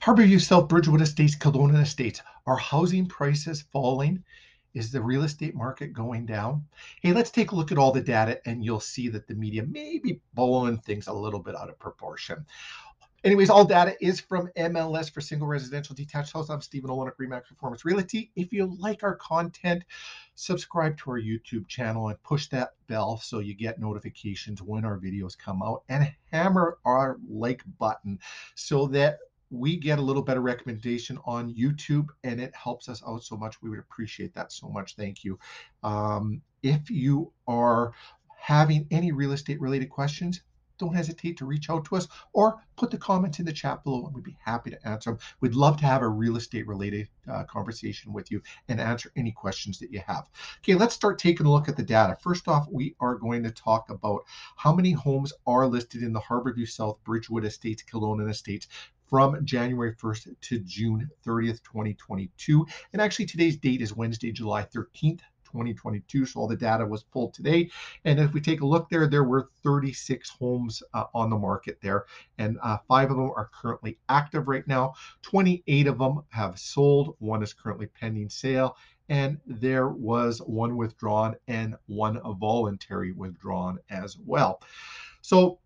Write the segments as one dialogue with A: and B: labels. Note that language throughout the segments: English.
A: Harborview South Bridgewood Estates, Kelowna Estates. Are housing prices falling? Is the real estate market going down? Hey, let's take a look at all the data and you'll see that the media may be blowing things a little bit out of proportion. Anyways, all data is from MLS for single residential detached house. I'm Stephen Olenek, Remax Performance Realty. If you like our content, subscribe to our YouTube channel and push that bell so you get notifications when our videos come out and hammer our like button so that we get a little better recommendation on YouTube and it helps us out so much. We would appreciate that so much. Thank you. Um, if you are having any real estate related questions, don't hesitate to reach out to us or put the comments in the chat below and we'd be happy to answer them. We'd love to have a real estate related uh, conversation with you and answer any questions that you have. Okay, let's start taking a look at the data. First off, we are going to talk about how many homes are listed in the Harborview South Bridgewood Estates, Kelowna Estates from January 1st to June 30th, 2022. And actually, today's date is Wednesday, July 13th, 2022. So all the data was pulled today. And if we take a look there, there were 36 homes uh, on the market there, and uh, five of them are currently active right now. 28 of them have sold. One is currently pending sale. And there was one withdrawn and one voluntary withdrawn as well. So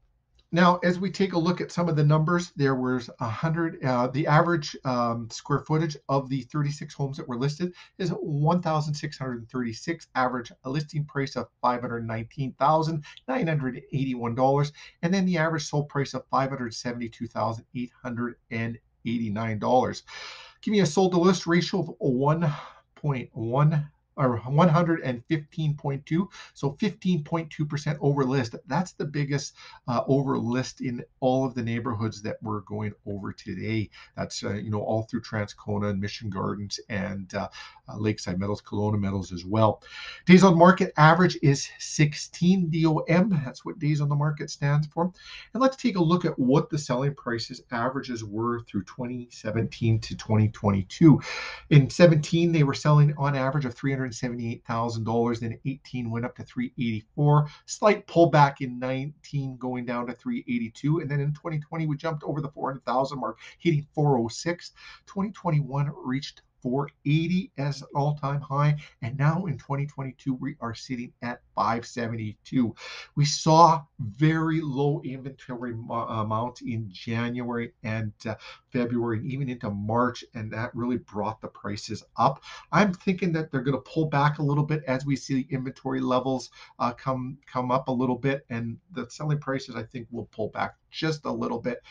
A: now, as we take a look at some of the numbers, there was 100, uh, the average um, square footage of the 36 homes that were listed is 1,636, average listing price of $519,981, and then the average sold price of $572,889. Give me a sold to list ratio of 1.1 or 115.2 so 15.2% over list. That's the biggest uh, over list in all of the neighborhoods that we're going over today. That's uh, you know all through transcona and mission gardens and uh, uh lakeside meadows kelowna metals as well. Days on market average is 16 dom that's what days on the market stands for. And let's take a look at what the selling prices averages were through 2017 to 2022 in 17 they were selling on average of 300 $378,000. Then 18 went up to 384. Slight pullback in 19 going down to 382. And then in 2020, we jumped over the 400,000 mark, hitting 406. 2021 reached 480 as an all-time high and now in 2022 we are sitting at 572 we saw very low inventory amount in january and uh, february and even into march and that really brought the prices up i'm thinking that they're going to pull back a little bit as we see the inventory levels uh, come come up a little bit and the selling prices i think will pull back just a little bit.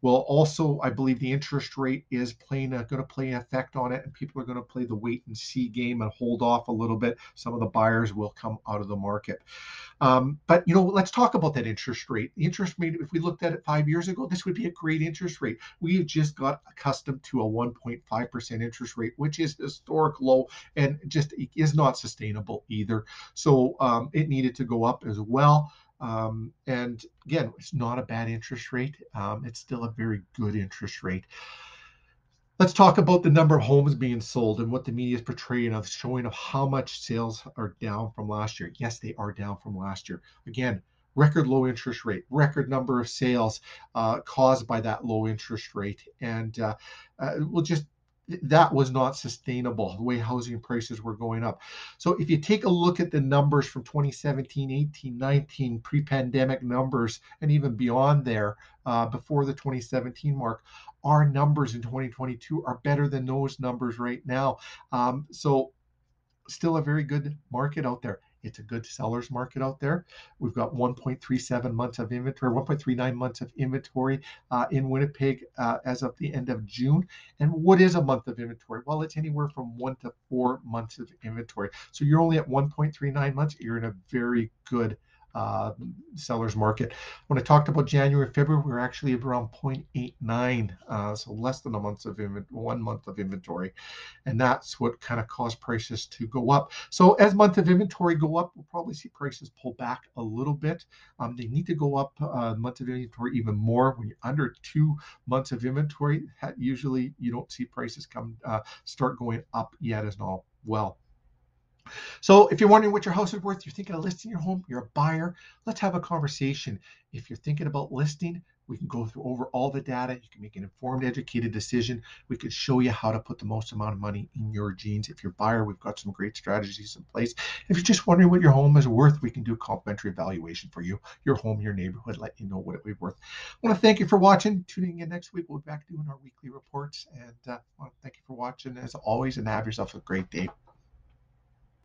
A: Well, also, I believe the interest rate is playing going to play an effect on it, and people are going to play the wait and see game and hold off a little bit. Some of the buyers will come out of the market. Um, but you know, let's talk about that interest rate. The interest rate, if we looked at it five years ago, this would be a great interest rate. We have just got accustomed to a 1.5% interest rate, which is historic low and just is not sustainable either. So um, it needed to go up as well. Um, and again, it's not a bad interest rate. Um, it's still a very good interest rate. Let's talk about the number of homes being sold and what the media is portraying of showing of how much sales are down from last year. Yes, they are down from last year. Again, record low interest rate, record number of sales uh, caused by that low interest rate, and uh, uh, we'll just that was not sustainable the way housing prices were going up. So if you take a look at the numbers from 2017, 18, 19, pre-pandemic numbers, and even beyond there, uh, before the 2017 mark, our numbers in 2022 are better than those numbers right now. Um, so still a very good market out there. It's a good seller's market out there. We've got 1.37 months of inventory, 1.39 months of inventory uh, in Winnipeg uh, as of the end of June. And what is a month of inventory? Well, it's anywhere from one to four months of inventory. So you're only at 1.39 months. You're in a very good uh, seller's market. When I talked about January, February, we are actually around 0.89, uh, so less than a month of one month of inventory, and that's what kind of caused prices to go up. So as month of inventory go up, we'll probably see prices pull back a little bit. Um, they need to go up uh, month of inventory even more. When you're under two months of inventory, usually you don't see prices come uh, start going up yet as well. So if you're wondering what your house is worth, you're thinking of listing your home, you're a buyer, let's have a conversation. If you're thinking about listing, We can go through over all the data. You can make an informed, educated decision. We could show you how to put the most amount of money in your jeans. If you're a buyer, we've got some great strategies in place. If you're just wondering what your home is worth, we can do a complimentary evaluation for you, your home, your neighborhood, let you know what it would be worth. I want to thank you for watching. Tuning in next week, we'll be back doing our weekly reports. And uh, I want to thank you for watching as always, and have yourself a great day.